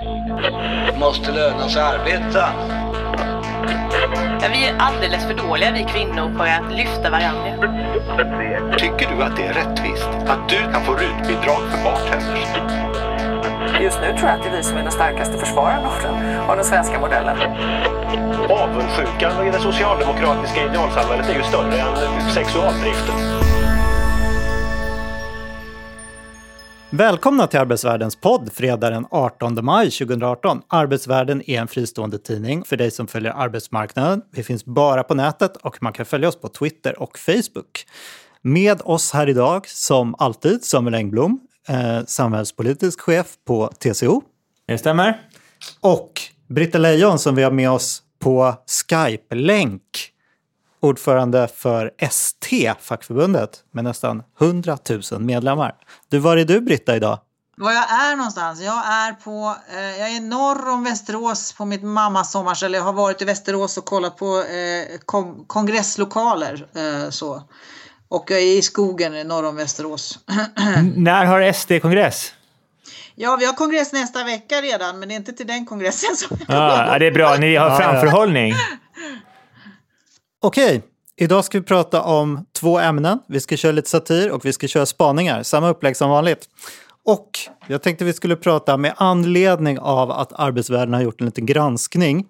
Det måste löna sig arbeta. Ja, vi är alldeles för dåliga vi kvinnor på att lyfta varandra. Tycker du att det är rättvist att du kan få rutbidrag för bartenders? Just nu tror jag att det är vi som är den starkaste den, av den svenska modellen. Avundsjukan i det socialdemokratiska idealsamhället är ju större än sexualdriften. Välkomna till Arbetsvärdens podd fredag den 18 maj 2018. Arbetsvärlden är en fristående tidning för dig som följer arbetsmarknaden. Vi finns bara på nätet och man kan följa oss på Twitter och Facebook. Med oss här idag, som alltid, Samuel Engblom, eh, samhällspolitisk chef på TCO. Det stämmer. Och Britta Lejon som vi har med oss på Skype-länk. Ordförande för ST, fackförbundet, med nästan 100 000 medlemmar. Du, var är du Britta idag? Var jag är någonstans? Jag är på, eh, jag är norr om Västerås på mitt mammas sommarställe. Jag har varit i Västerås och kollat på eh, kom, kongresslokaler. Eh, så. Och jag är i skogen norr om Västerås. När har SD kongress? Ja, vi har kongress nästa vecka redan, men det är inte till den kongressen som jag Ja, det är bra. Ni har framförhållning. Okej, idag ska vi prata om två ämnen. Vi ska köra lite satir och vi ska köra spaningar. Samma upplägg som vanligt. Och jag tänkte vi skulle prata med anledning av att Arbetsvärlden har gjort en liten granskning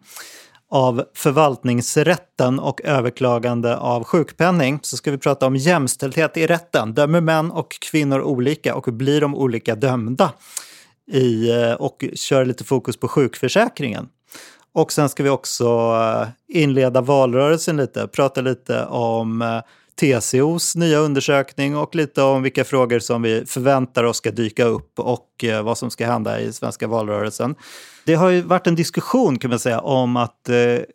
av förvaltningsrätten och överklagande av sjukpenning så ska vi prata om jämställdhet i rätten. Dömer män och kvinnor olika och blir de olika dömda? I, eh, och kör lite fokus på sjukförsäkringen. Och sen ska vi också eh, inleda valrörelsen lite, prata lite om eh, TCOs nya undersökning och lite om vilka frågor som vi förväntar oss ska dyka upp och eh, vad som ska hända i svenska valrörelsen. Det har ju varit en diskussion kan man säga om, att,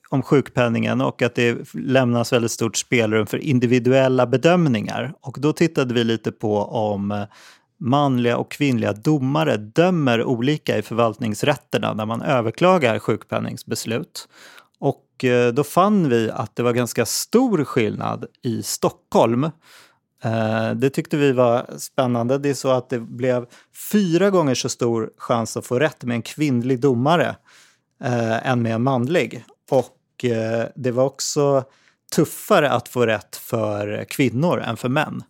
om sjukpenningen och att det lämnas väldigt stort spelrum för individuella bedömningar. Och då tittade vi lite på om manliga och kvinnliga domare dömer olika i förvaltningsrätterna när man överklagar sjukpenningsbeslut. Och eh, då fann vi att det var ganska stor skillnad i Stockholm. Eh, det tyckte vi var spännande. Det är så att det blev fyra gånger så stor chans att få rätt med en kvinnlig domare eh, än med en manlig. Och det var också tuffare att få rätt för kvinnor än för män.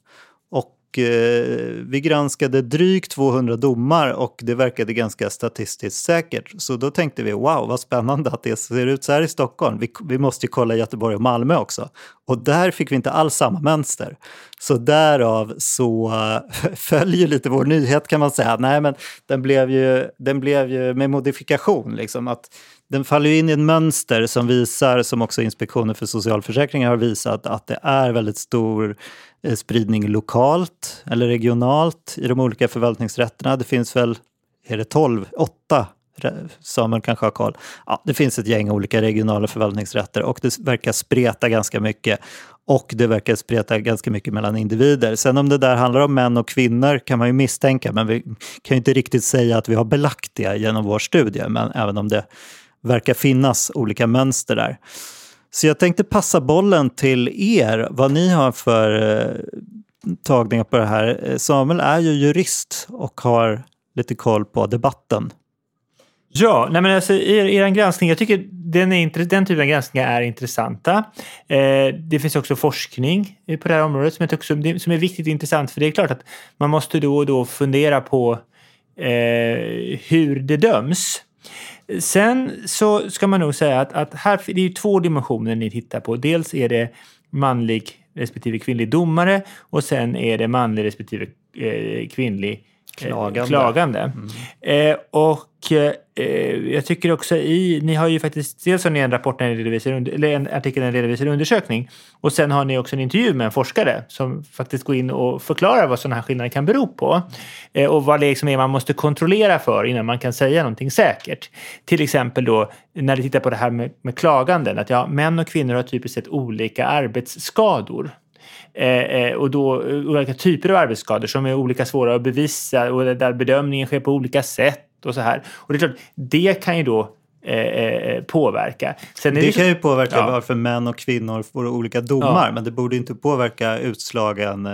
Eh, vi granskade drygt 200 domar och det verkade ganska statistiskt säkert. Så då tänkte vi wow, vad spännande att det ser ut så här i Stockholm. Vi, vi måste ju kolla Göteborg och Malmö också. Och där fick vi inte alls samma mönster. Så därav så eh, följer lite vår nyhet kan man säga. Nej, men den blev ju, den blev ju med modifikation. Liksom, att den faller in i ett mönster som visar, som också Inspektionen för socialförsäkringar har visat, att det är väldigt stor Eh, spridning lokalt eller regionalt i de olika förvaltningsrätterna. Det finns väl, är det 12, 8 Samuel kanske har koll. Ja, det finns ett gäng olika regionala förvaltningsrätter och det verkar spreta ganska mycket. Och det verkar spreta ganska mycket mellan individer. Sen om det där handlar om män och kvinnor kan man ju misstänka, men vi kan ju inte riktigt säga att vi har belagt det genom vår studie. Men även om det verkar finnas olika mönster där. Så jag tänkte passa bollen till er, vad ni har för eh, tagningar på det här. Eh, Samuel är ju jurist och har lite koll på debatten. Ja, nej men alltså, er, er granskning, jag tycker den, är, den typen av granskningar är intressanta. Eh, det finns också forskning eh, på det här området som, jag tycker som är viktigt och intressant för det är klart att man måste då och då fundera på eh, hur det döms. Sen så ska man nog säga att, att här, det är två dimensioner ni tittar på. Dels är det manlig respektive kvinnlig domare och sen är det manlig respektive eh, kvinnlig klagande. klagande. Mm. Eh, och eh, Eh, jag tycker också i, ni har ju faktiskt, dels har ni en rapport när ni redovisar, eller en artikel när ni redovisar undersökning och sen har ni också en intervju med en forskare som faktiskt går in och förklarar vad sådana här skillnader kan bero på eh, och vad det liksom är man måste kontrollera för innan man kan säga någonting säkert. Till exempel då när du tittar på det här med, med klaganden, att ja, män och kvinnor har typiskt sett olika arbetsskador. Eh, eh, och då eh, olika typer av arbetsskador som är olika svåra att bevisa och där bedömningen sker på olika sätt och så här. Och det är klart, det kan ju då eh, eh, påverka. Det ju kan ju påverka Ja. varför män och kvinnor får olika domar, Ja. men det borde inte påverka utslagen eh,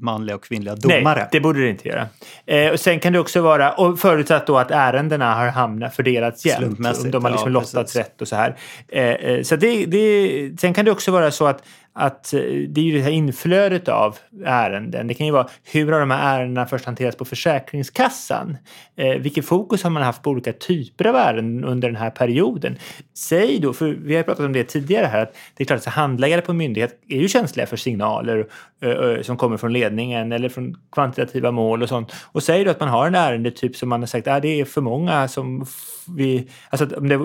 manliga och kvinnliga domare. Nej, det borde det inte göra. Eh, och sen kan det också vara, och förutsatt då att ärendena har hamnat, fördelats jämnt. De har liksom ja, lottats precis. rätt och så här. Eh, eh, så det, det, sen kan det också vara så att, att eh, det är ju det här inflödet av ärenden. Det kan ju vara hur har de här ärendena först hanterats på Försäkringskassan? Eh, vilket fokus har man haft på olika typer av ärenden under den här perioden? Säg då, för vi har pratat om det tidigare här, att det är klart att handläggare på myndighet är ju känsliga för signaler eh, eh som kommer från ledningen eller från kvantitativa mål och sånt. Och säg då att man har en ärendetyp som man har sagt att ah, det är för många som vi... Alltså att om det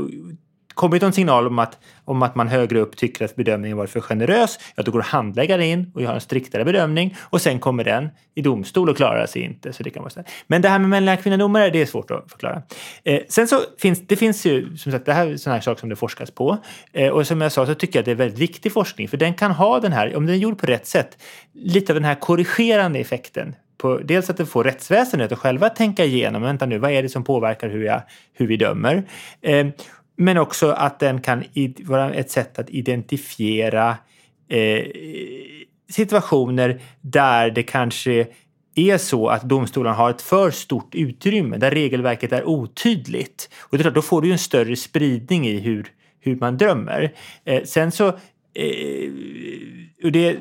kommit någon signal om att, om att man högre upp tycker att bedömningen varit för generös, ja då går handläggaren in och gör en striktare bedömning och sen kommer den i domstol och klarar sig inte. Så det kan vara så. Men det här med manliga kvinnodomare, det är svårt att förklara. Eh, sen så finns det finns ju, som sagt, det här är sådana här saker som det forskas på. Eh, och som jag sa så tycker jag att det är väldigt viktig forskning, för den kan ha den här, om den är gjord på rätt sätt, lite av den här korrigerande effekten på dels att det får rättsväsendet att själva tänka igenom, vänta nu, vad är det som påverkar hur, jag, hur vi dömer? Eh, men också att den kan vara ett sätt att identifiera eh, situationer där det kanske är så att domstolarna har ett för stort utrymme, där regelverket är otydligt. Och det är klart, då får du ju en större spridning i hur, hur man dömer. Eh, sen så Eh, det,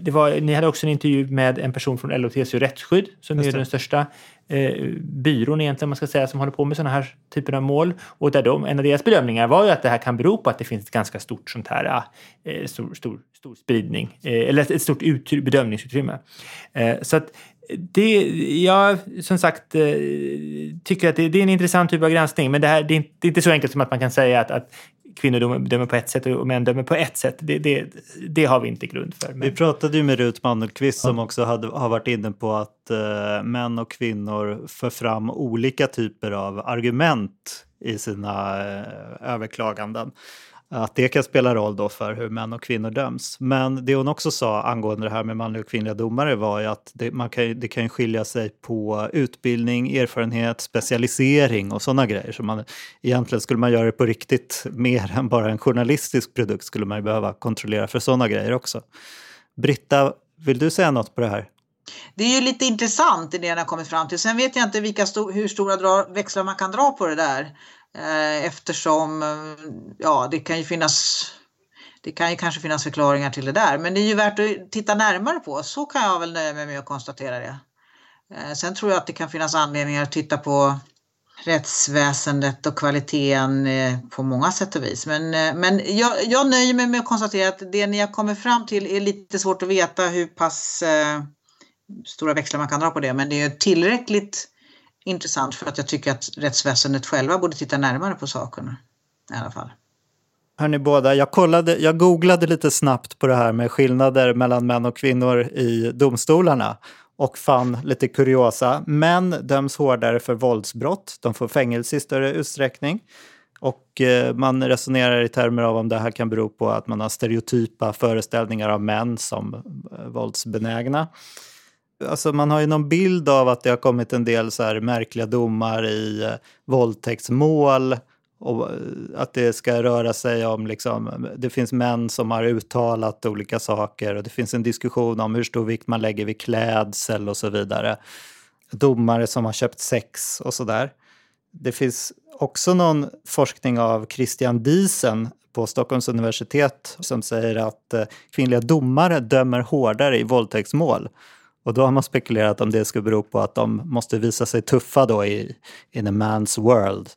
det var, ni hade också en intervju med en person från LO-TCO Rättsskydd som är den största eh, byrån egentligen man ska säga som håller på med sådana här typer av mål. Och där de, en av deras bedömningar var ju att det här kan bero på att det finns ett ganska stort sånt här eh, stor, stor, stor spridning eh, eller ett stort ut, bedömningsutrymme. Eh, så att det, jag som sagt eh, tycker att det, det är en intressant typ av granskning men det, här, det, är inte, det är inte så enkelt som att man kan säga att, att kvinnor dömer, på ett sätt och män dömer på ett sätt. Det, det, det har vi inte grund för. Vi Men, pratade ju med Rut Mandelqvist som också hade, har varit inne på att eh, män och kvinnor för fram olika typer av argument i sina eh, överklaganden. Att det kan spela roll då för hur män och kvinnor döms. Men det hon också sa angående det här med manliga och kvinnliga domare var ju att det, man kan, ju- det kan skilja sig på utbildning, erfarenhet, specialisering och sådana grejer. Så man, egentligen skulle man göra det på riktigt mer än bara en journalistisk produkt skulle man ju behöva kontrollera för sådana grejer också. Britta, vill du säga något på det här? Det är ju lite intressant i det den har kommit fram till. Sen vet jag inte vilka sto- hur stora dra- växlar man kan dra på det där. Eh, eftersom, eh, ja, det kan ju finnas det kan ju kanske finnas förklaringar till det där, men det är ju värt att titta närmare på. Så kan jag väl nöja mig med att konstatera det. Eh, sen tror jag att det kan finnas anledningar att titta på rättsväsendet och kvaliteten på många sätt och vis. Men, men jag, jag nöjer mig med att konstatera att det ni har kommit fram till är lite svårt att veta hur pass eh, stora växlar man kan dra på det. Men det är tillräckligt intressant för att jag tycker att rättsväsendet själva borde titta närmare på sakerna. I alla fall. Hörni båda, jag, kollade, jag googlade lite snabbt på det här med skillnader mellan män och kvinnor i domstolarna och fann lite kuriosa. Män döms hårdare för våldsbrott. De får fängelse i större utsträckning. Och eh, man resonerar i termer av om det här kan bero på att man har stereotypa föreställningar av män som eh, våldsbenägna. Alltså man har ju någon bild av att det har kommit en del så här märkliga domar i eh, våldtäktsmål och eh, att det ska röra sig om, liksom, det finns män som har uttalat olika saker och det finns en diskussion om hur stor vikt man lägger vid klädsel och så vidare. Domare som har köpt sex och sådär. Det finns också någon forskning av Christian Diesen på Stockholms universitet som säger att eh, kvinnliga domare dömer hårdare i våldtäktsmål. Och då har man spekulerat om det skulle bero på att de måste visa sig tuffa då i in a man's world.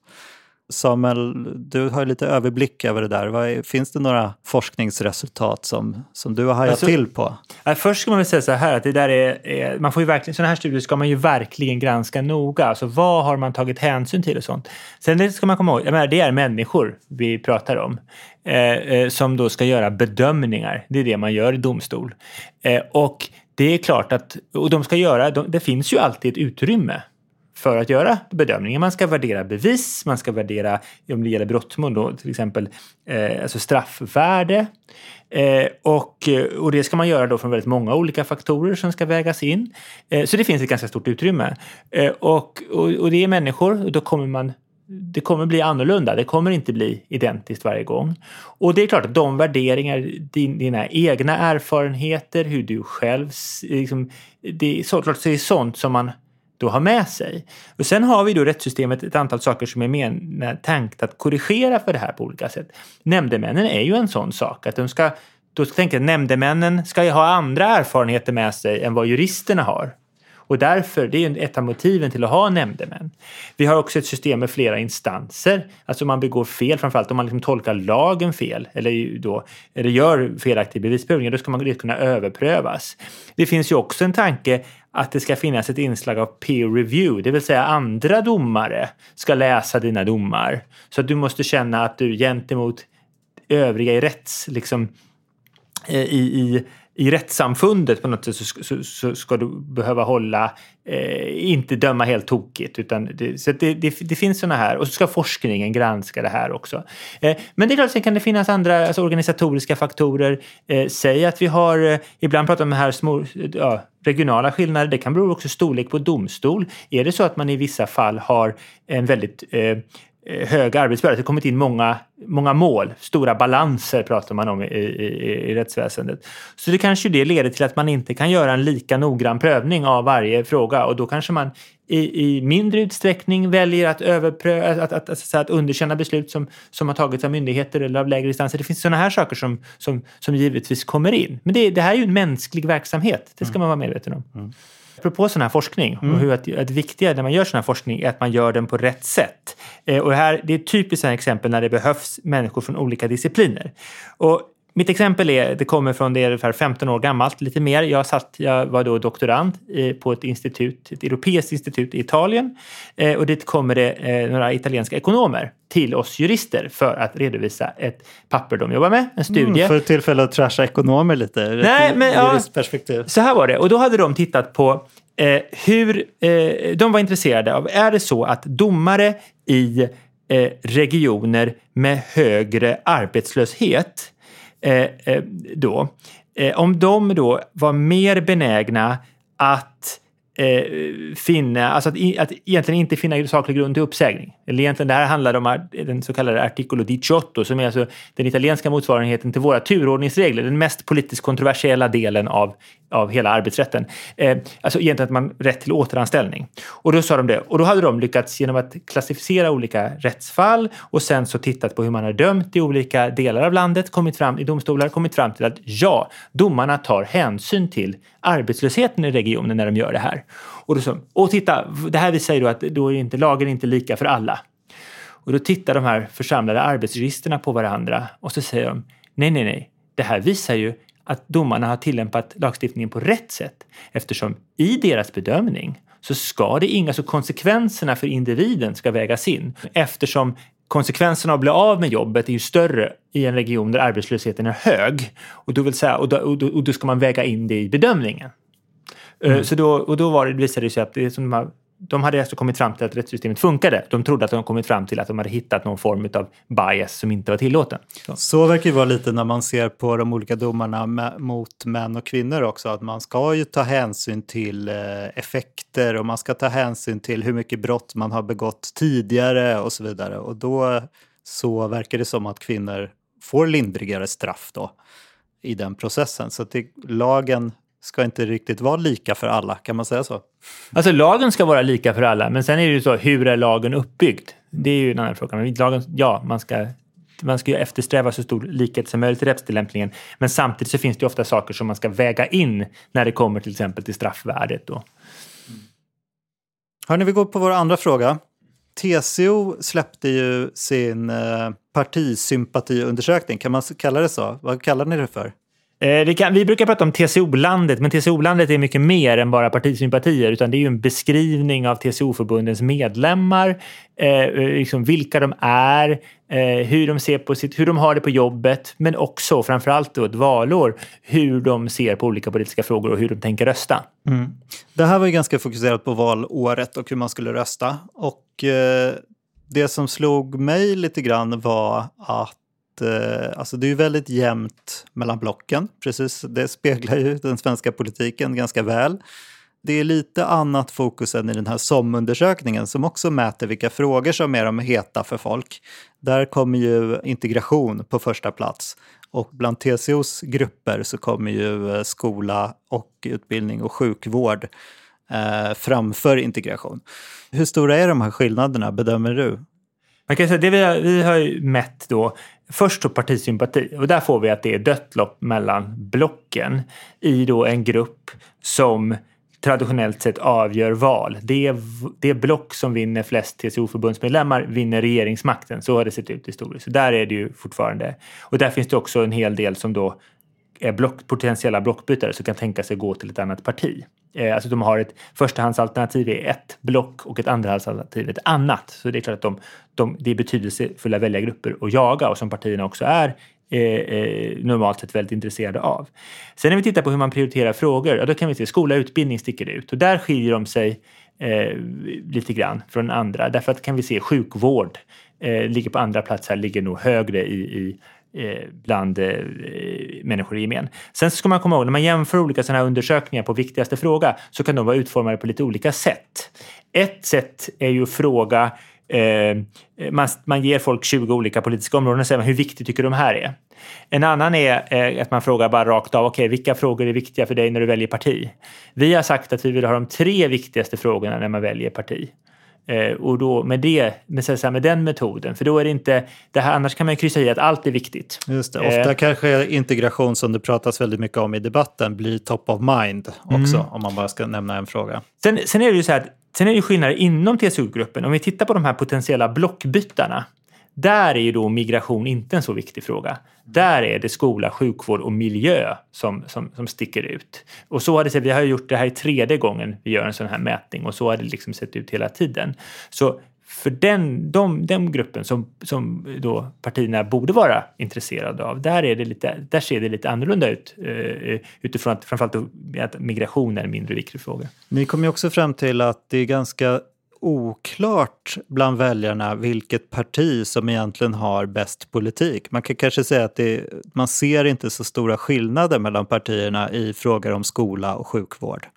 Samuel, du har ju lite överblick över det där. Är, finns det några forskningsresultat som, som du har hajat Alltså- till på? Först ska man väl säga så här att det där är, är man får ju verkligen, sådana här studier ska man ju verkligen granska noga. Alltså vad har man tagit hänsyn till och sånt. Sen det ska man komma ihåg, jag menar, det är människor vi pratar om. Eh, eh, som då ska göra bedömningar. Det är det man gör i domstol. Eh, och det är klart att, och de ska göra, de, det finns ju alltid ett utrymme för att göra bedömningar. Man ska värdera bevis, man ska värdera, om det gäller brottmål då, till exempel eh, alltså straffvärde. Eh, och, och det ska man göra då från väldigt många olika faktorer som ska vägas in. Eh, så det finns ett ganska stort utrymme. Eh, och, och, och det är människor och då kommer man det kommer bli annorlunda. Det kommer inte bli identiskt varje gång. Och det är klart att de värderingar, din, dina egna erfarenheter, hur du själv... Liksom, det är såklart det är sånt som man då har med sig. Och sen har vi då rättssystemet ett antal saker som är med, tänkt att korrigera för det här på olika sätt. Nämndemännen är ju en sån sak. Att de ska, då ska tänka att nämndemännen ska ju ha andra erfarenheter med sig än vad juristerna har. Och därför, det är ett av motiven till att ha nämndemän. Vi har också ett system med flera instanser. Alltså om man begår fel, framförallt om man liksom tolkar lagen fel eller, då, eller gör felaktig bevisprövning, då ska man det kunna överprövas. Det finns ju också en tanke att det ska finnas ett inslag av peer review, det vill säga andra domare ska läsa dina domar. Så att du måste känna att du gentemot övriga i rätts, liksom, eh, i, i i rättssamfundet på något sätt så, så, så ska du behöva hålla, eh, inte döma helt tokigt. Utan det, så det, det, det finns sådana här, och så ska forskningen granska det här också. Eh, men det är klart, sen kan det finnas andra alltså organisatoriska faktorer. Eh, säg att vi har, eh, ibland pratar man om här små, ja, regionala skillnader. Det kan bero också storlek på domstol. Är det så att man i vissa fall har en väldigt eh, Eh, hög arbetsbörda. Det har kommit in många, många mål, stora balanser pratar man om i, i, i rättsväsendet. Så det kanske det leder till att man inte kan göra en lika noggrann prövning av varje fråga och då kanske man i, i mindre utsträckning väljer att, överprö- att, att, att, att, underkänna beslut som, som har tagits av myndigheter eller av lägre instanser. Det finns sådana här saker som, som, som givetvis kommer in. Men det, det här är ju en mänsklig verksamhet, det ska mm. man vara medveten om. Mm apropå sån här forskning mm. och hur att, att viktiga när man gör sån här forskning är att man gör den på rätt sätt. Eh, och här, det är ett typiskt exempel när det behövs människor från olika discipliner. Och mitt exempel är, det kommer från, det är ungefär 15 år gammalt, lite mer. Jag, satt, jag var då doktorand på ett institut, ett europeiskt institut i Italien. Eh, och dit kommer det eh, några italienska ekonomer till oss jurister för att redovisa ett papper de jobbar med, en studie. Mm, för tillfälle att trasha ekonomer lite, Nej, men, ja, perspektiv. Så här var det, och då hade de tittat på eh, hur, eh, de var intresserade av, är det så att domare i eh, regioner med högre arbetslöshet Eh, eh, då, eh, om de då var mer benägna att eh, finna, alltså att, att egentligen inte finna saklig grund till uppsägning. Eller egentligen, det här handlar om den så kallade articolo 18 som är alltså den italienska motsvarigheten till våra turordningsregler, den mest politiskt kontroversiella delen av, av hela arbetsrätten. Eh, alltså egentligen att man rätt till återanställning. Och då sa de det. Och då hade de lyckats genom att klassificera olika rättsfall och sen så tittat på hur man har dömt i olika delar av landet, kommit fram i domstolar, kommit fram till att ja, domarna tar hänsyn till arbetslösheten i regionen när de gör det här. Och, då så, och titta, det här visar ju då att då är inte, lagen är inte lika för alla. Och då tittar de här församlade arbetsjuristerna på varandra och så säger de nej, nej, nej, det här visar ju att domarna har tillämpat lagstiftningen på rätt sätt eftersom i deras bedömning så ska det inga, så konsekvenserna för individen ska vägas in eftersom konsekvenserna av att bli av med jobbet är ju större i en region där arbetslösheten är hög. Och då, vill säga, och då, och då, ska man väga in det i bedömningen. Eh, mm. Så då, och då var det, visade det sig att det som de, har, de hade alltså kommit fram till att rättssystemet funkade. De trodde att de kommit fram till att de hade hittat någon form av bias som inte var tillåten. Så, Så verkar det vara lite när man ser på de olika domarna mot män och kvinnor också. Att man ska ju ta hänsyn till eh, effekter och man ska ta hänsyn till hur mycket brott man har begått tidigare och så vidare. Och då så verkar det som att kvinnor får lindrigare straff då i den processen. Så att det, lagen ska inte riktigt vara lika för alla, kan man säga så? Alltså lagen ska vara lika för alla, men sen är det ju så, hur är lagen uppbyggd? Det är ju en annan fråga. Men lagen, ja, man ska, man ska ju eftersträva så stor likhet som möjligt i rättstillämpningen. Men samtidigt så finns det ju ofta saker som man ska väga in när det kommer till exempel till straffvärdet. Då. Hörni, vi går på vår andra fråga. TCO släppte ju sin eh, partisympatiundersökning, kan man kalla det så? Vad kallar ni det för? Eh, kan, vi brukar prata om TCO-landet, men TCO-landet är mycket mer än bara partisympatier. Utan det är ju en beskrivning av TCO-förbundens medlemmar, eh, eh, liksom vilka de är, eh, hur de ser på sitt, hur de har det på jobbet, men också framförallt då ett valår, hur de ser på olika politiska frågor och hur de tänker rösta. Mm. Det här var ju ganska fokuserat på valåret och hur man skulle rösta. Och eh, det som slog mig lite grann var att eh, alltså det är ju väldigt jämnt mellan blocken. Precis, det speglar ju den svenska politiken ganska väl. det är lite annat fokus än i den här SOM-undersökningen som också mäter vilka frågor som är de heta för folk. Där kommer ju integration på första plats. Och bland TCOs grupper så kommer ju eh, skola och utbildning och sjukvård eh, framför integration. Hur stora är de här skillnaderna, bedömer du? Man kan säga, det vi har, vi har ju mätt då först så partisympati och där får vi att det är dött lopp mellan blocken i då en grupp som traditionellt sett avgör val. Det, det block som vinner flest TCO-förbundsmedlemmar vinner regeringsmakten. Så har det sett ut historiskt. Så där är det ju fortfarande. Och där finns det också en hel del som då är block, potentiella blockbytare som kan tänka sig gå till ett annat parti. Eh, alltså de har ett förstahandsalternativ är ett block och ett andrahandsalternativ ett annat. Så det är klart att de, de, det är betydelsefulla väljargrupper att jaga och som partierna också är eh, eh, normalt sett väldigt intresserade av. Sen när vi tittar på hur man prioriterar frågor, ja, då kan vi se skola och utbildning sticker ut och där skiljer de sig eh, lite grann från andra. Därför att kan vi se sjukvård eh, ligger på andra plats här, ligger nog högre i, i eh, Eh, bland eh, människor i gemen. Sen ska man komma ihåg, när man jämför olika sådana här undersökningar på viktigaste fråga så kan de vara utformade på lite olika sätt. Ett sätt är ju att fråga Eh, man, man ger folk 20 olika politiska områden och säger hur viktigt tycker du de här är? En annan är eh, att man frågar bara rakt av, okej, okay, vilka frågor är viktiga för dig när du väljer parti? Vi har sagt att vi vill ha de tre viktigaste frågorna när man väljer parti. Eh, och då med, det, med, så här, med den metoden, för då är det inte... Det här, annars kan man kryssa i att allt är viktigt. Just det. Ofta eh, kanske integration som det pratas väldigt mycket om i debatten blir top of mind också, mm. om man bara ska nämna en fråga. Sen, sen är det ju så här Sen är det skillnader inom TCO-gruppen. Om vi tittar på de här potentiella blockbytarna. Där är ju då migration inte en så viktig fråga. Där är det skola, sjukvård och miljö som, som, som sticker ut. Och så har det sett, vi har gjort det här i tredje gången vi gör en sån här mätning och så har det liksom sett ut hela tiden. Så för den, de, den gruppen som, som då partierna borde vara intresserade av, där, är det lite, där ser det lite annorlunda ut eh, eh utifrån att framförallt att migration är en mindre viktig fråga. Ni kom ju också fram till att det är ganska oklart bland väljarna vilket parti som egentligen har bäst politik. Man kan kanske säga att det, man ser inte så stora skillnader mellan partierna i frågor om skola och sjukvård.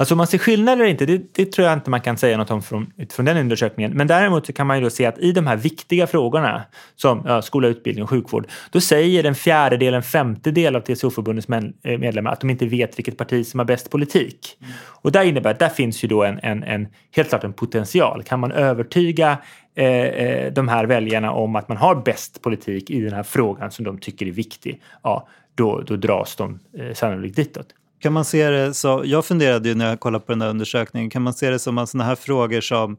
Alltså om man ser skillnader eller inte, det, det, tror jag inte man kan säga något om från, utifrån den undersökningen. Men däremot så kan man ju då se att i de här viktiga frågorna som ja, skola, utbildning och sjukvård, då säger en fjärdedel, en femtedel av TCO-förbundets eh, medlemmar att de inte vet vilket parti som har bäst politik. Mm. Och det innebär att där finns ju då en, en, en, helt klart en potential. Kan man övertyga eh, eh, de här väljarna om att man har bäst politik i den här frågan som de tycker är viktig, ja, då, då dras de eh, sannolikt ditåt. Kan man se det så, jag funderade ju när jag kollade på den här undersökningen, kan man se det som att sådana här frågor som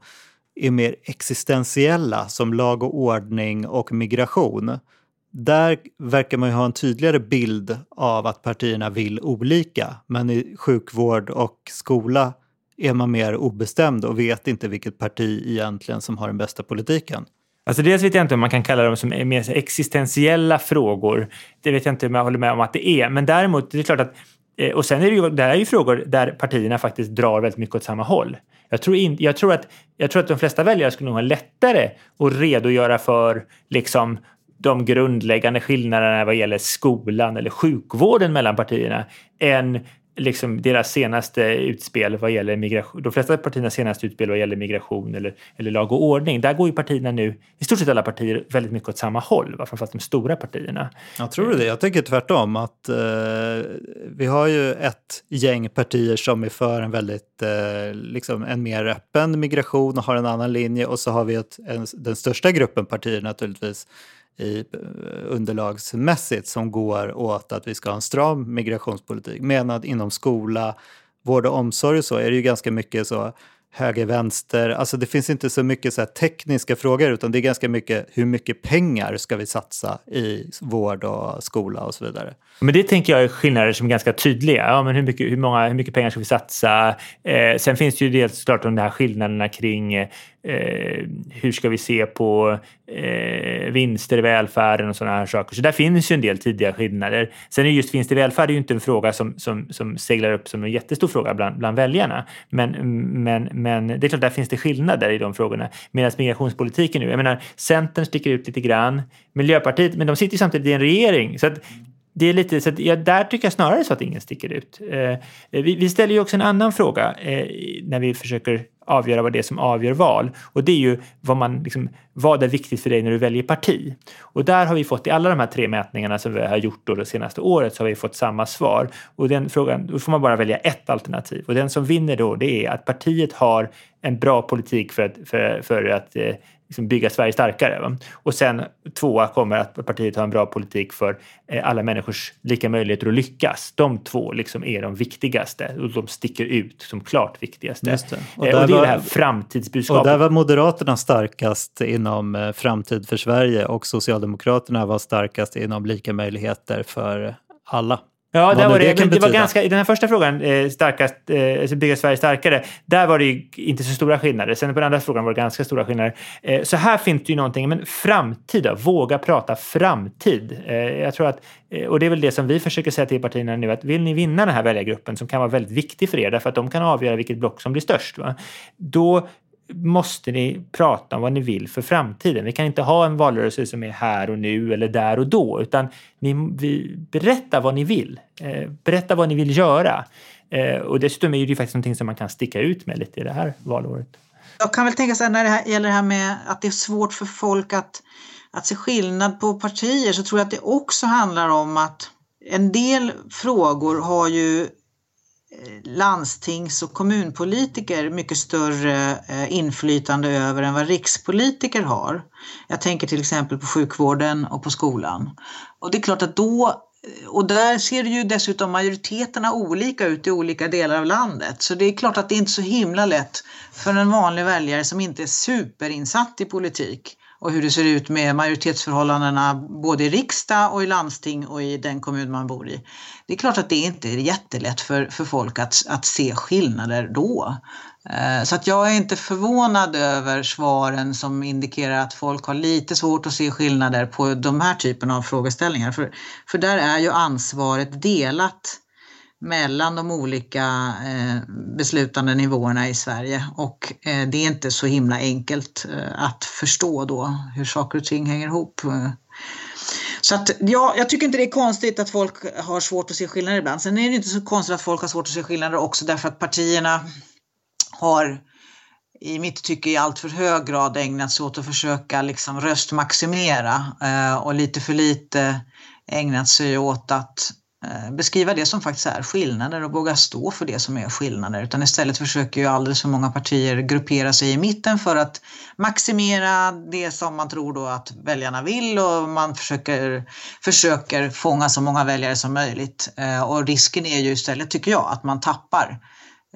är mer existentiella som lag och ordning och migration. Där verkar man ju ha en tydligare bild av att partierna vill olika. Men i sjukvård och skola är man mer obestämd och vet inte vilket parti egentligen som har den bästa politiken. Alltså dels vet jag inte om man kan kalla dem som mer existentiella frågor. Det vet jag inte om jag håller med om att det är. Men däremot, det är klart att Eh, och sen är det ju, det här är ju frågor där partierna faktiskt drar väldigt mycket åt samma håll. Jag tror, in, jag tror, att, jag tror att de flesta väljare skulle nog ha lättare att redogöra för liksom, de grundläggande skillnaderna vad gäller skolan eller sjukvården mellan partierna än liksom deras senaste utspel vad gäller migration, de flesta partiernas senaste utspel vad gäller migration eller, eller lag och ordning, där går ju partierna nu, i stort sett alla partier, väldigt mycket åt samma håll, framförallt de stora partierna. Jag tror det? Jag tycker tvärtom att eh, vi har ju ett gäng partier som är för en väldigt, eh, liksom en mer öppen migration och har en annan linje och så har vi ett, en, den största gruppen partier naturligtvis i, eh, underlagsmässigt som går åt att vi ska ha en stram migrationspolitik. Medan inom skola, vård och omsorg och så är det ju ganska mycket så höger, vänster. Alltså det finns inte så mycket så tekniska frågor utan det är ganska mycket hur mycket pengar ska vi satsa i vård och skola och så vidare. Men det tänker jag är skillnader som är ganska tydliga. Ja, men hur, mycket, hur, många, hur mycket pengar ska vi satsa? Eh, sen finns det ju dels klart de här skillnaderna kring eh, hur ska vi se på eh, vinster i välfärden och sådana här saker. Så där finns ju en del tidiga skillnader. Sen är just vinster i välfärd är ju inte en fråga som, som, som seglar upp som en jättestor fråga bland, bland väljarna. Men, men, men det är klart, där finns det skillnader i de frågorna. Medan migrationspolitiken nu, jag menar Centern sticker ut lite grann. Miljöpartiet, men de sitter ju samtidigt i en regering. Så att det är lite så att, ja, där tycker jag snarare så att ingen sticker ut. Eh, vi, vi, ställer ju också en annan fråga eh, när vi försöker avgöra vad det är som avgör val. Och det är ju vad, man, liksom, vad är viktigt för dig när du väljer parti. Och där har vi fått i alla de här tre mätningarna som vi har gjort då det senaste året så har vi fått samma svar. Och den frågan, då får man bara välja ett alternativ. Och den som vinner då det är att partiet har en bra politik för att, för, för att eh, liksom bygga Sverige starkare. Va? Och sen tvåa kommer att partiet har en bra politik för eh, alla människors lika möjligheter att lyckas. De två liksom är de viktigaste och de sticker ut som klart viktigaste. Det. Och, och det är var, det här framtidsbudskapet. Och där var Moderaterna starkast inom eh, Framtid för Sverige och Socialdemokraterna var starkast inom lika möjligheter för alla. Ja, där var det, det, det var ganska, i den här första frågan, eh, starkast, eh, alltså bygga Sverige starkare, där var det ju inte så stora skillnader. Sen på den andra frågan var det ganska stora skillnader. Eh, så här finns det ju någonting, men framtid då? Våga prata framtid. Eh, jag tror att, eh, och det är väl det som vi försöker säga till partierna nu, att vill ni vinna den här väljargruppen som kan vara väldigt viktig för er, därför att de kan avgöra vilket block som blir störst, va? då måste ni prata om vad ni vill för framtiden. Vi kan inte ha en valrörelse som är här och nu eller där och då, utan ni, vi, berätta vad ni vill. Eh, berätta vad ni vill göra. Eh, och dessutom är det ju faktiskt någonting som man kan sticka ut med lite i det här valåret. Jag kan väl tänka så här när det här gäller det här med att det är svårt för folk att, att se skillnad på partier så tror jag att det också handlar om att en del frågor har ju landstings och kommunpolitiker mycket större eh, inflytande över än vad rikspolitiker har. Jag tänker till exempel på sjukvården och på skolan. Och det är klart att då eh, och där ser ju dessutom majoriteterna olika ut i olika delar av landet. Så det är klart att det är inte så himla lätt för en vanlig väljare som inte är superinsatt i politik och hur det ser ut med majoritetsförhållandena både i riksdag och i landsting och i den kommun man bor i. Det är klart att det inte är jättelätt för, för folk att, att se skillnader då. Eh, så att jag är inte förvånad över svaren som indikerar att folk har lite svårt att se skillnader på de här typen av frågeställningar. För, för där är ju ansvaret delat mellan de olika eh, beslutande nivåerna i Sverige och eh, det är inte så himla enkelt eh, att förstå då hur saker och ting hänger ihop. Så att, ja, jag tycker inte det är konstigt att folk har svårt att se skillnader ibland. Sen är det inte så konstigt att folk har svårt att se skillnader också därför att partierna har i mitt tycke i allt för hög grad ägnat sig åt att försöka liksom röstmaximera och lite för lite ägnat sig åt att Eh, beskriva det som faktiskt är skillnader och våga stå för det som är skillnader. Utan istället försöker ju alldeles för många partier gruppera sig i mitten för att maximera det som man tror då att väljarna vill och man försöker, försöker fånga så många väljare som möjligt. Eh, och risken är ju istället, tycker jag, att man tappar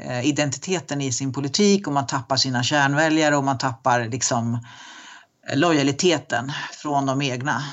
eh, identiteten i sin politik och man tappar sina kärnväljare och man tappar liksom lojaliteten från de egna.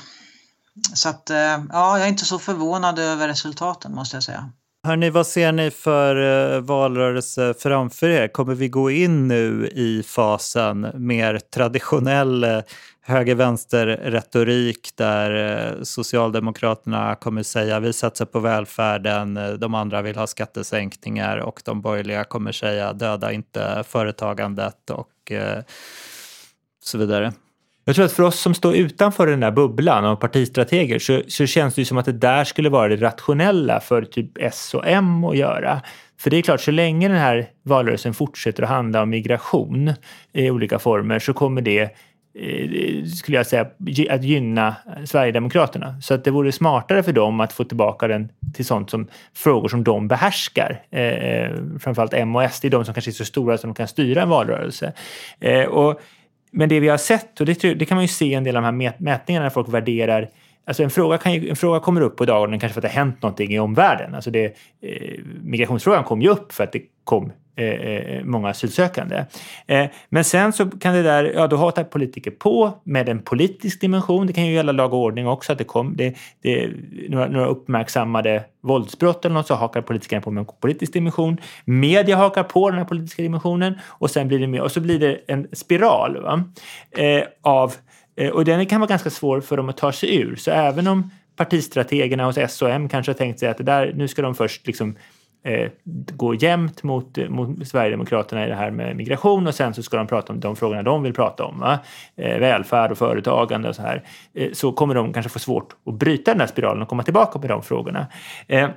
Så att, eh, ja, jag är inte så förvånad över resultaten måste jag säga. Hörni, vad ser ni för eh, valrörelse framför er? Kommer vi gå in nu i fasen mer traditionell eh, höger-vänster-retorik där Socialdemokraterna kommer säga vi satsar på välfärden, de andra vill ha skattesänkningar och de borgerliga kommer säga döda inte företagandet och så vidare? Jag tror att för oss som står utanför den där bubblan av partistrateger så, så känns det ju som att det där skulle vara det rationella för typ S och M att göra. För det är klart, så länge den här valrörelsen fortsätter att handla om migration i olika former så kommer det eh, skulle jag säga, att gynna Sverigedemokraterna. Så att det vore smartare för dem att få tillbaka den till sånt som frågor som de behärskar. Eh, eh framförallt M och SD, de som kanske är så stora som de kan styra en valrörelse. Eh, och men det vi har sett, och det, det, kan man ju se i en del av de här mätningarna när folk värderar Alltså en fråga, kan ju, en fråga kommer upp på dagordningen kanske för att det har hänt någonting i omvärlden. Alltså det, eh, migrationsfrågan kom ju upp för att det kom eh, eh, många asylsökande. Eh, men sen så kan det där, ja då hatar politiker på med en politisk dimension. Det kan ju gälla lag och ordning också, att det kom det, det, några, några uppmärksammade våldsbrott eller något så hakar politikerna på med en politisk dimension. Media hakar på den här politiska dimensionen och sen blir det mer, och så blir det en spiral eh, av Eh, Eh, och den kan vara ganska svår för dem att ta sig ur. Så även om partistrategerna hos S och M kanske har tänkt sig att det där, nu ska de först liksom eh, gå jämnt mot, eh, mot Sverigedemokraterna i det här med migration och sen så ska de prata om de frågorna de vill prata om. Va? Eh, välfärd och företagande och så här. Eh, så kommer de kanske få svårt att bryta den här spiralen och komma tillbaka med de frågorna. Eh,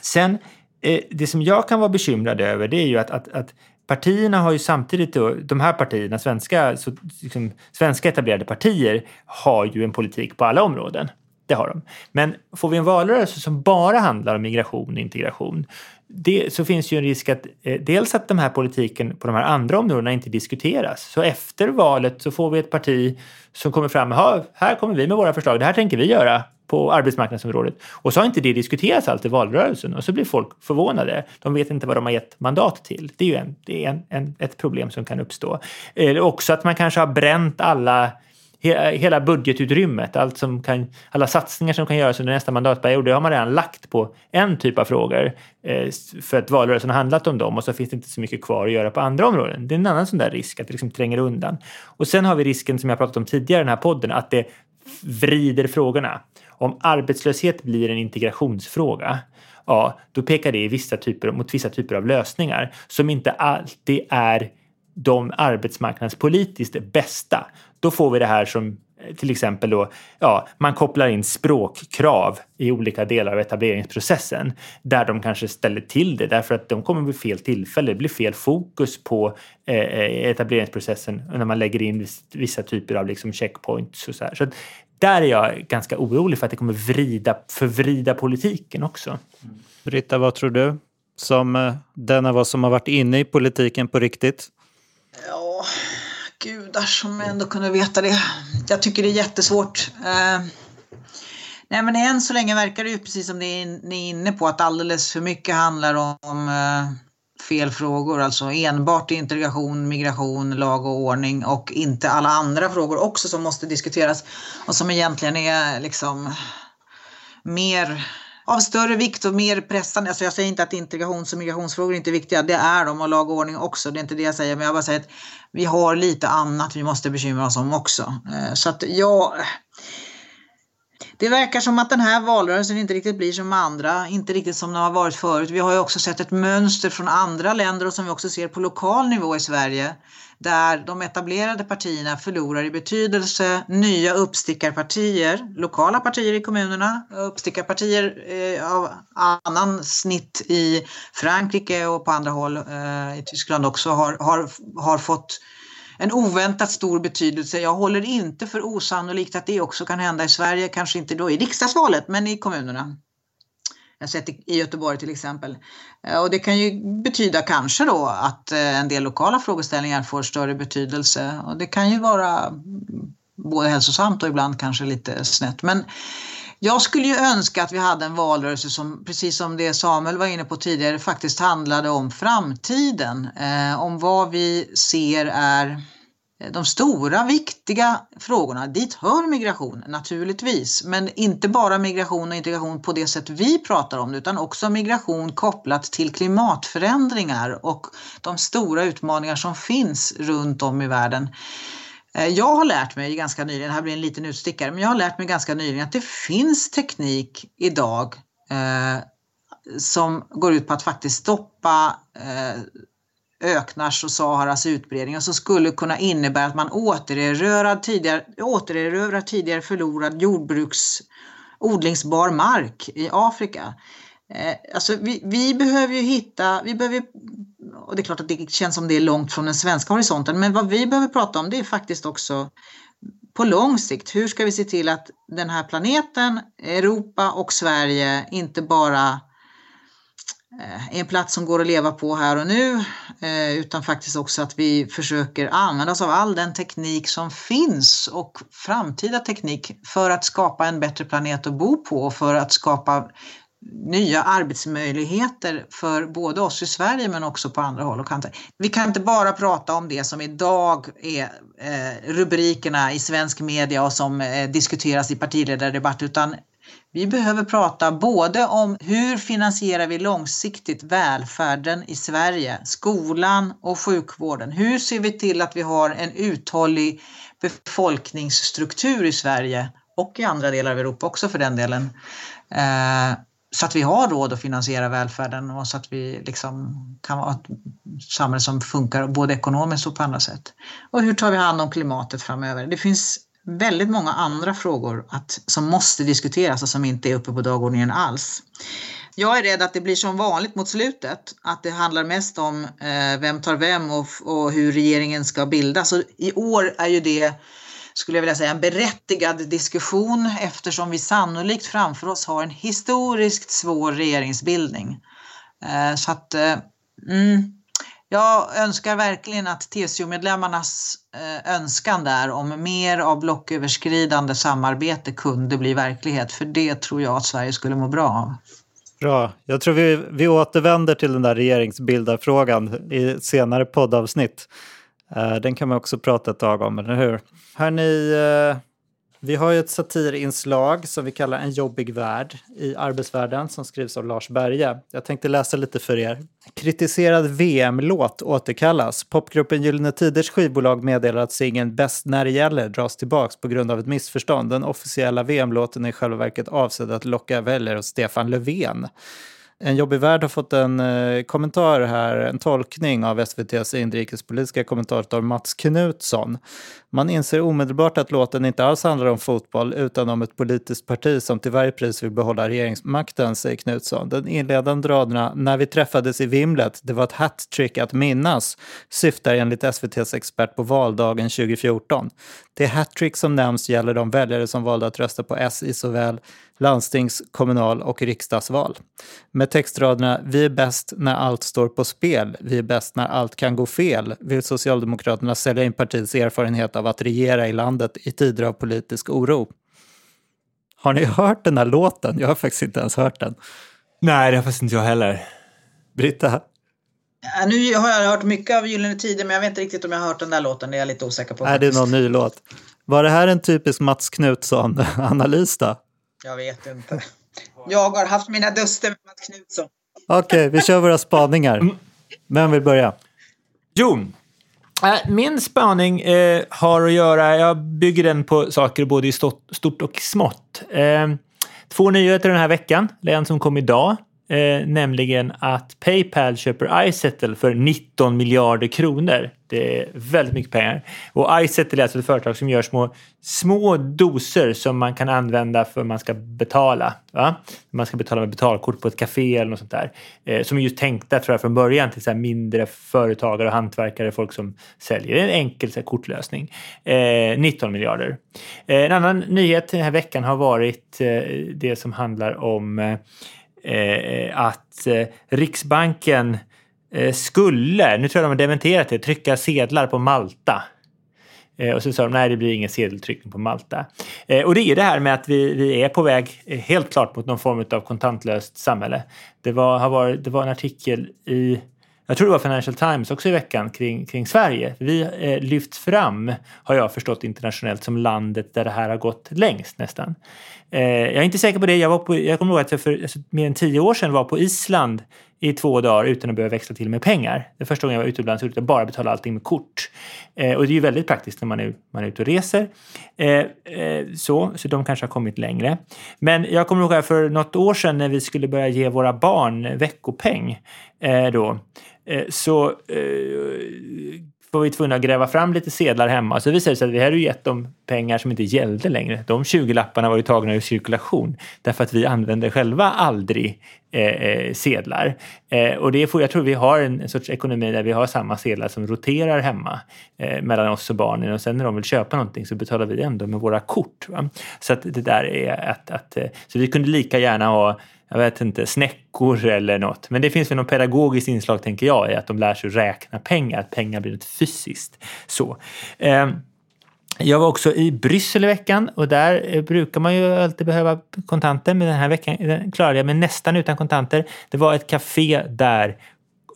sen, eh, det som jag kan vara bekymrad över det är ju att, att, att partierna har ju samtidigt, då, de här partierna, svenska, så, liksom, svenska etablerade partier har ju en politik på alla områden. Det har de. Men får vi en valrörelse som bara handlar om migration och integration det, så finns ju en risk att eh, dels att de här politiken på de här andra områdena inte diskuteras. Så efter valet så får vi ett parti som kommer fram med här kommer vi med våra förslag, det här tänker vi göra på arbetsmarknadsområdet. Och så har inte det diskuterats allt i valrörelsen och så blir folk förvånade. De vet inte vad de har gett mandat till. Det är ju en, det är en, en ett problem som kan uppstå. Eller också att man kanske har bränt alla hela budgetutrymmet, allt som kan, alla satsningar som kan göras under nästa mandatperiod, det har man redan lagt på en typ av frågor eh, för att valrörelsen har handlat om dem och så finns det inte så mycket kvar att göra på andra områden. Det är en annan sån där risk, att det liksom tränger undan. Och sen har vi risken som jag pratat om tidigare i den här podden, att det vrider frågorna. Om arbetslöshet blir en integrationsfråga, ja, då pekar det i vissa typer, mot vissa typer av lösningar som inte alltid är de arbetsmarknadspolitiskt bästa. Då får vi det här som eh, till exempel då, ja, man kopplar in språkkrav i olika delar av etableringsprocessen där de kanske ställer till det därför att de kommer vid fel tillfälle. Det blir fel fokus på eh, eh etableringsprocessen när man lägger in vissa typer av liksom checkpoints och så här. Så där är jag ganska orolig för att det kommer vrida, förvrida politiken också. Britta, vad tror du? Som eh, den av oss som har varit inne i politiken på riktigt? Ja, gudar som ändå kunde veta det. Jag tycker det är jättesvårt. Eh, nej men än så länge verkar det ju precis som ni är inne på att alldeles för mycket handlar om eh, fel frågor, alltså enbart integration, migration, lag och ordning och inte alla andra frågor också som måste diskuteras och som egentligen är liksom mer av större vikt och mer pressande. Alltså jag säger inte att integrations och migrationsfrågor inte är viktiga, det är de och lag och ordning också, det är inte det jag säger, men jag bara säger att vi har lite annat vi måste bekymra oss om också. Eh, så att jag... Det verkar som att den här valrörelsen inte riktigt blir som andra, inte riktigt som den har varit förut. Vi har ju också sett ett mönster från andra länder och som vi också ser på lokal nivå i Sverige där de etablerade partierna förlorar i betydelse. Nya uppstickarpartier, lokala partier i kommunerna, uppstickarpartier eh, av annan snitt i Frankrike och på andra håll eh, i Tyskland också har, har, har fått en oväntat stor betydelse. Jag håller inte för osannolikt att det också kan hända i Sverige, kanske inte då i riksdagsvalet, men i kommunerna. Jag har sett i Göteborg till exempel. Eh, och det kan ju betyda kanske då att eh, en del lokala frågeställningar får större betydelse. Och det kan ju vara både hälsosamt och ibland kanske lite snett. Men jag skulle ju önska att vi hade en valrörelse som, precis som det Samuel var inne på tidigare, faktiskt handlade om framtiden. Eh, om vad vi ser är eh, de stora viktiga frågorna, dit hör migration naturligtvis, men inte bara migration och integration på det sätt vi pratar om det, utan också migration kopplat till klimatförändringar och de stora utmaningar som finns runt om i världen. Eh, jag har lärt mig ganska nyligen, det här blir en liten utstickare, men jag har lärt mig ganska nyligen att det finns teknik idag eh, som går ut på att faktiskt stoppa eh, öknars och Saharas utbredning och som skulle kunna innebära att man återerövrar tidigare, återerövrar tidigare förlorad jordbruks odlingsbar mark i Afrika. Eh, alltså vi, vi, behöver ju hitta, vi behöver, och det är klart att det känns som det är långt från den svenska horisonten, men vad vi behöver prata om det är faktiskt också på lång sikt, hur ska vi se till att den här planeten, Europa och Sverige inte bara eh, är en plats som går att leva på här och nu eh, utan faktiskt också att vi försöker använda oss av all den teknik som finns och framtida teknik för att skapa en bättre planet att bo på och för att skapa nya arbetsmöjligheter för både oss i Sverige men också på andra håll och kanter. Vi kan inte bara prata om det som idag är eh, rubrikerna i svensk media och som eh, diskuteras i partiledardebatt utan vi behöver prata både om hur finansierar vi långsiktigt välfärden i Sverige, skolan och sjukvården. Hur ser vi till att vi har en uthållig befolkningsstruktur i Sverige och i andra delar av Europa också för den delen. Eh, så att vi har råd att finansiera välfärden och så att vi liksom kan vara ett samhälle som funkar både ekonomiskt och på andra sätt. Och hur tar vi hand om klimatet framöver? Det finns väldigt många andra frågor att, som måste diskuteras och som inte är uppe på dagordningen alls. Jag är rädd att det blir som vanligt mot slutet, att det handlar mest om eh, vem tar vem och, och hur regeringen ska bildas. Och I år är ju det, skulle jag vilja säga, en berättigad diskussion eftersom vi sannolikt framför oss har en historiskt svår regeringsbildning. Eh, så att, eh, mm, jag önskar verkligen att TCO-medlemmarnas eh, önskan där om mer av blocköverskridande samarbete kunde bli verklighet. För det tror jag att Sverige skulle må bra av. Bra. Jag tror vi, vi återvänder till den där regeringsbildarfrågan i senare poddavsnitt. Eh, den kan man också prata ett tag om, eller hur? Hörni, eh, vi har ju ett satirinslag som vi kallar En jobbig värld i arbetsvärlden som skrivs av Lars Berge. Jag tänkte läsa lite för er. Kritiserad VM-låt återkallas. Popgruppen Gyllene Tiders skivbolag meddelar att singeln Bäst när det gäller dras tillbaks på grund av ett missförstånd. Den officiella VM-låten är i själva verket avsedd att locka väljare hos Stefan Löfven. En jobbig värld har fått en eh, kommentar här, en tolkning av SVTs inrikespolitiska kommentator Mats Knutsson. Man inser omedelbart att låten inte alls handlar om fotboll utan om ett politiskt parti som till varje pris vill behålla regeringsmakten, säger Knutsson. Den inledande raderna “När vi träffades i vimlet, det var ett hattrick att minnas” syftar enligt SVTs expert på valdagen 2014. Det hattrick som nämns gäller de väljare som valde att rösta på S i såväl landstings-, kommunal och riksdagsval. Med textraderna “Vi är bäst när allt står på spel, vi är bäst när allt kan gå fel” vill Socialdemokraterna sälja in partiets erfarenhet av att regera i landet i tider av politisk oro. Har ni hört den här låten? Jag har faktiskt inte ens hört den. Nej, det har faktiskt inte jag heller. Britta? Ja, nu har jag hört mycket av Gyllene Tider men jag vet inte riktigt om jag har hört den där låten. Det är jag lite osäker på. Är det någon ny låt? Var det här en typisk Mats Knutsson-analys då? Jag vet inte. Jag har haft mina duster med Mats Knutsson. Okej, okay, vi kör våra spaningar. Vem vill börja? Jon. Äh, min spaning eh, har att göra, jag bygger den på saker både i stort och smått. Eh, två nyheter den här veckan, en som kom idag. Eh, nämligen att Paypal köper iSettle för 19 miljarder kronor. Det är väldigt mycket pengar. Och iSettle är alltså ett företag som gör små, små doser som man kan använda för man ska betala. Va? Man ska betala med betalkort på ett café eller något sånt där. Eh, som är just tänkta tror jag från början till så mindre företagare och hantverkare, folk som säljer en enkel så här, kortlösning. Eh, 19 miljarder. Eh, en annan nyhet den här veckan har varit eh, det som handlar om eh, Eh, att eh, Riksbanken eh, skulle, nu tror jag de har dementerat det, trycka sedlar på Malta. Eh, och så sa de nej, det blir ingen sedeltryckning på Malta. Eh, och det är det här med att vi, vi är på väg eh, helt klart mot någon form av kontantlöst samhälle. Det var, har varit, det var en artikel i jag tror det var Financial Times också i veckan kring, kring Sverige. Vi eh, lyfts fram, har jag förstått internationellt, som landet där det här har gått längst nästan. Eh, jag är inte säker på det. Jag, var på, jag kommer ihåg att jag för alltså, mer än tio år sedan var på Island i två dagar utan att behöva växla till med pengar. Det första gången jag var utomlands gjorde jag bara betala allting med kort. Eh, och det är ju väldigt praktiskt när man är, man är ute och reser. Eh, eh, så, så de kanske har kommit längre. Men jag kommer ihåg för något år sedan när vi skulle börja ge våra barn veckopeng. Eh, då, eh, så eh, var vi tvungna att gräva fram lite sedlar hemma. Så visade det sig att vi hade gett dem pengar som inte gällde längre. De 20-lapparna var ju tagna ur cirkulation därför att vi använde själva aldrig eh, eh, sedlar. Eh, och det får, jag tror vi har en, sorts ekonomi där vi har samma sedlar som roterar hemma eh, mellan oss och barnen och sen när de vill köpa någonting så betalar vi ändå med våra kort. Va? Så att det där är att, att eh, så vi kunde lika gärna ha jag vet inte, snäckor eller något. Men det finns väl något pedagogiskt inslag, tänker jag, i att de lär sig räkna pengar, att pengar blir något fysiskt. Så. Eh, jag var också i Bryssel i veckan och där eh, brukar man ju alltid behöva kontanter, men den här veckan klarade jag mig nästan utan kontanter. Det var ett café där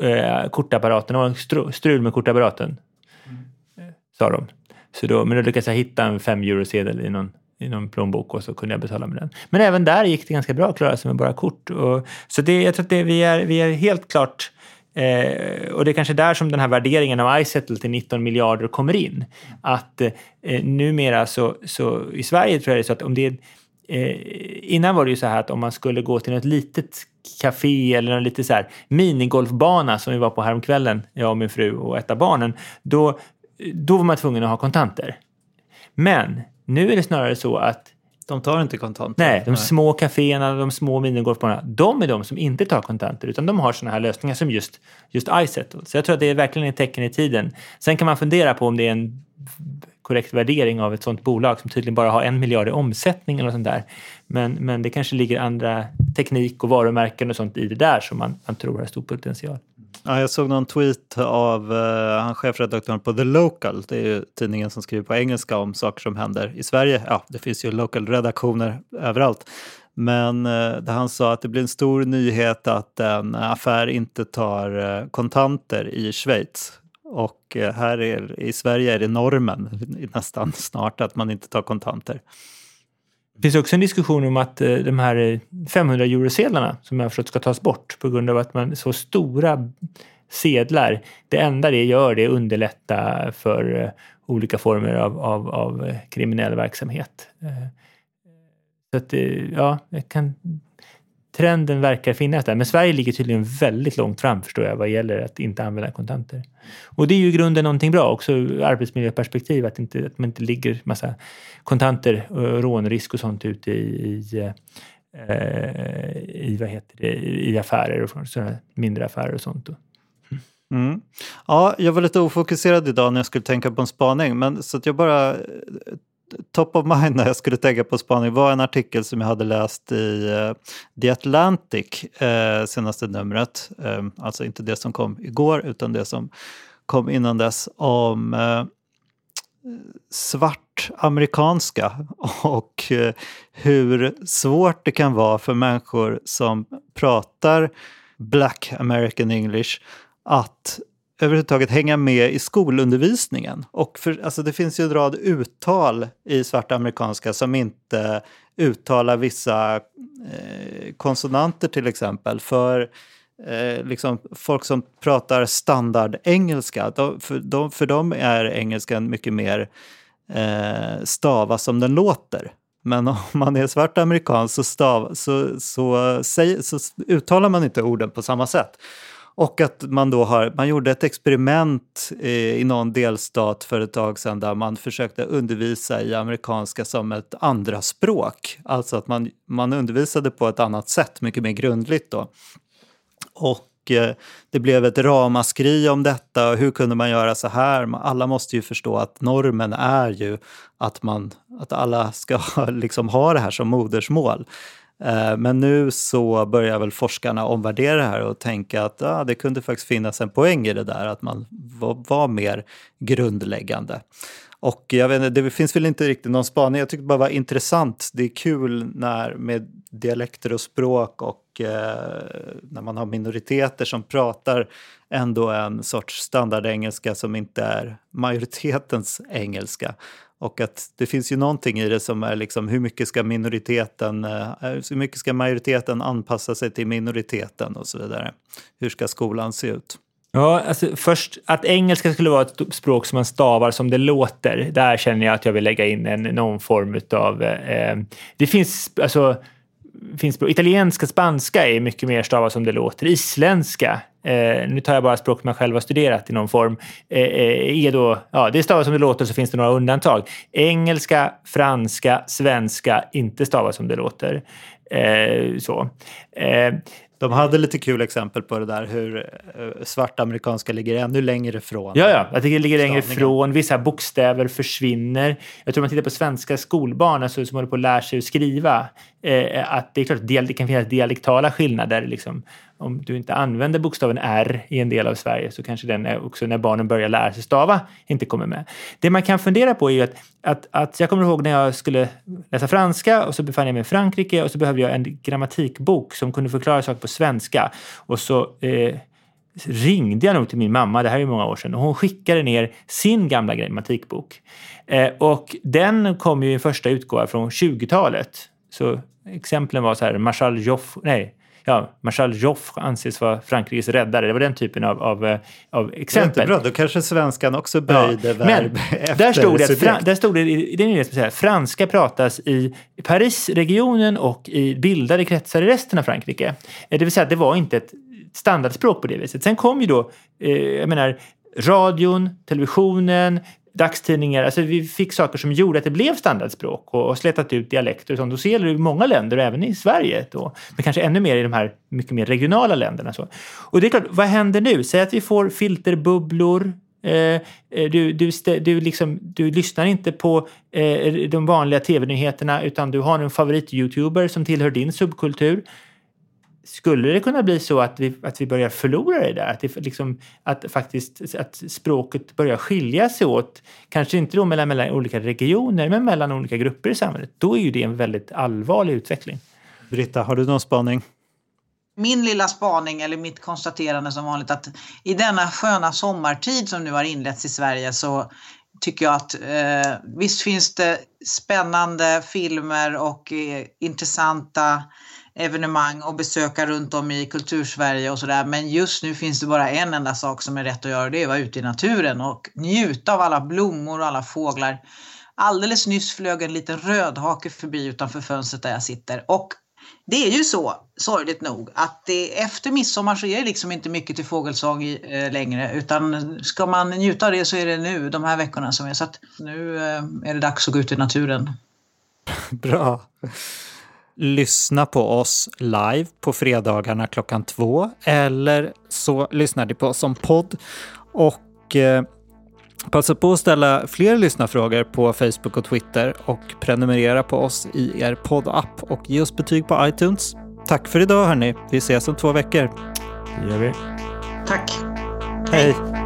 eh, kortapparaten, och strul med kortapparaten, mm. sa de. Så då, men då lyckades jag hitta en fem eurosedel i någon i någon plånbok och så kunde jag betala med den. Men även där gick det ganska bra att klara sig med bara kort. Och, så det, jag tror att det, vi, är, vi är helt klart Eh, och det är kanske där som den här värderingen av iSettle till 19 miljarder kommer in. Att eh, numera så, så i Sverige tror jag det är så att om det är eh, innan var det ju så här att om man skulle gå till något litet café eller någon lite så här minigolfbana som vi var på häromkvällen, jag och min fru och ett av barnen, då, då var man tvungen att ha kontanter. Men nu är det snarare så att De tar inte kontanter. Nej, de små kaféerna, de små minigolfbanorna, de är de som inte tar kontanter utan de har sådana här lösningar som just, just iSettle. Så jag tror att det är verkligen ett tecken i tiden. Sen kan man fundera på om det är en korrekt värdering av ett sådant bolag som tydligen bara har en miljard i omsättning eller sånt där. Men, men det kanske ligger andra teknik och varumärken och sånt i det där som man, man tror har stor potential. Ja, jag såg någon tweet av uh, han chefredaktören på The Local. Det är ju tidningen som skriver på engelska om saker som händer i Sverige. Ja, det finns ju local-redaktioner överallt. Men uh, där han sa att det blir en stor nyhet att en affär inte tar uh, kontanter i Schweiz. Och uh, här är, i Sverige är det normen nästan snart att man inte tar kontanter. Det finns också en diskussion om att eh, de här eh, 500 eurosedlarna som jag har förstått ska tas bort på grund av att man så stora sedlar, det enda det gör det är att underlätta för eh, olika former av, av, av kriminell verksamhet. Så att, ja, jag kan, trenden verkar finnas där. Men Sverige ligger tydligen väldigt långt fram förstår jag vad gäller att inte använda kontanter. Och det är ju i grunden någonting bra också ur arbetsmiljöperspektiv att, inte, att man inte ligger massa kontanter och rånrisk och sånt ute i, i eh, i, vad heter det, i affärer och sådana mindre affärer och sånt. Mm. Ja, jag var lite ofokuserad idag när jag skulle tänka på en spaning, men så att jag bara eh, top of mind när jag skulle tänka på spaning var en artikel som jag hade läst i uh, The Atlantic, uh, senaste numret. Uh, alltså inte det som kom igår utan det som kom innan dess om uh, svart amerikanska och hur svårt det kan vara för människor som pratar Black American English att överhuvudtaget hänga med i skolundervisningen. Och för, alltså det finns ju en rad uttal i svarta amerikanska som inte uttalar vissa eh, konsonanter till exempel. För eh, liksom folk som pratar standardengelska, de, för, de, för dem är engelskan mycket mer eh, stava som den låter. Men om man är svart amerikan så, stav, så, så, så, så uttalar man inte orden på samma sätt. Och att man då har, man gjorde ett experiment eh, i någon delstat för ett tag sedan där man försökte undervisa i amerikanska som ett andra språk. Alltså att man, man undervisade på ett annat sätt, mycket mer grundligt då. Och eh, det blev ett ramaskri om detta hur kunde man göra så här? Alla måste ju förstå att normen är ju att, man, att alla ska liksom ha det här som modersmål. Eh, men nu så börjar väl forskarna omvärdera det här och tänka att ah, det kunde faktiskt finnas en poäng i det där, att man var, var mer grundläggande. Och jag vet inte, det finns väl inte riktigt någon spaning, jag tyckte det bara var intressant. Det är kul när med dialekter och språk och eh, när man har minoriteter som pratar ändå en sorts standardengelska som inte är majoritetens engelska. Och att det finns ju någonting i det som är liksom hur mycket ska minoriteten, eh, eh, hur mycket ska majoriteten anpassa sig till minoriteten och så vidare. Hur ska skolan se ut? Ja, alltså först att engelska skulle vara ett språk som man stavar som det låter. Där känner jag att jag vill lägga in en, någon form av... Eh, eh, det finns alltså finns italienska, spanska är mycket mer stavat som det låter. Isländska, eh, nu tar jag bara språk man själv har studerat i någon form, eh, eh, är då, ja det är stavat som det låter så finns det några undantag. Engelska, franska, svenska, inte stavat som det låter. Eh, så. Eh, de hade lite kul exempel på det där hur eh, svarta amerikanska ligger ännu längre ifrån. Ja, ja, att det ligger längre ifrån. Vissa bokstäver försvinner. Jag tror man tittar på svenska skolbarn alltså, som håller på att lära sig att skriva. Eh, att det är klart att det kan finnas dialektala skillnader. Liksom om du inte använder bokstaven R i en del av Sverige så kanske den också när barnen börjar lära sig stava inte kommer med. Det man kan fundera på är ju att, att, att jag kommer ihåg när jag skulle läsa franska och så befann jag mig i Frankrike och så behövde jag en grammatikbok som kunde förklara saker på svenska. Och så eh, ringde jag nog till min mamma, det här är ju många år sedan, och hon skickade ner sin gamla grammatikbok. Eh, och den kom ju i första utgåva från 20-talet. Så exemplen var så här, Marshall Joff, nej, ja, Marshal Joffre anses vara Frankrikes räddare. Det var den typen av, av, eh, av exempel. inte bra, då kanske svenskan också böjde Ja, verb Men efter där stod det, subjekt. där stod det, det är det säger, franska pratas i Parisregionen och i bildade kretsar i resten av Frankrike. Eh, Det vill säga att det var inte ett standardspråk på det viset. Sen kom ju då, eh, jag menar, radion, televisionen, dagstidningar. Alltså vi fick saker som gjorde att det blev standardspråk och, och slätat ut dialekter och sånt. Och så gäller det i många länder, och även i Sverige då. Men kanske ännu mer i de här mycket mer regionala länderna. Så. Och det är klart, vad händer nu? Säg att vi får filterbubblor. Eh, eh du, du, du, liksom, du lyssnar inte på eh, de vanliga tv-nyheterna utan du har en favorit-youtuber som tillhör din subkultur. Skulle det kunna bli så att vi, att vi börjar förlora det där? Att, det liksom, att faktiskt att språket börjar skilja sig åt, kanske inte då mellan, mellan olika regioner, men mellan olika grupper i samhället. Då är ju det en väldigt allvarlig utveckling. Britta, har du någon spaning? Min lilla spaning, eller mitt konstaterande som vanligt, att i denna sköna sommartid som nu har inletts i Sverige så tycker jag att eh, visst finns det spännande filmer och eh, intressanta evenemang och besöka runt om i kultursverige och sådär. Men just nu finns det bara en enda sak som är rätt att göra och det är att vara ute i naturen och njuta av alla blommor och alla fåglar. Alldeles nyss flög en liten rödhake förbi utanför fönstret där jag sitter och det är ju så, sorgligt nog, att det, efter midsommar så är det liksom inte mycket till fågelsång i, eh, längre. Utan ska man njuta av det så är det nu, de här veckorna som är. Så att nu eh, är det dags att gå ut i naturen. Bra. Lyssna på oss live på fredagarna klockan två eller så lyssnar ni på oss som podd. Och eh, passa på att ställa fler lyssnarfrågor på Facebook och Twitter och prenumerera på oss i er poddapp och ge oss betyg på iTunes. Tack för idag hörni. Vi ses om två veckor. Det gör vi. Tack! Hej.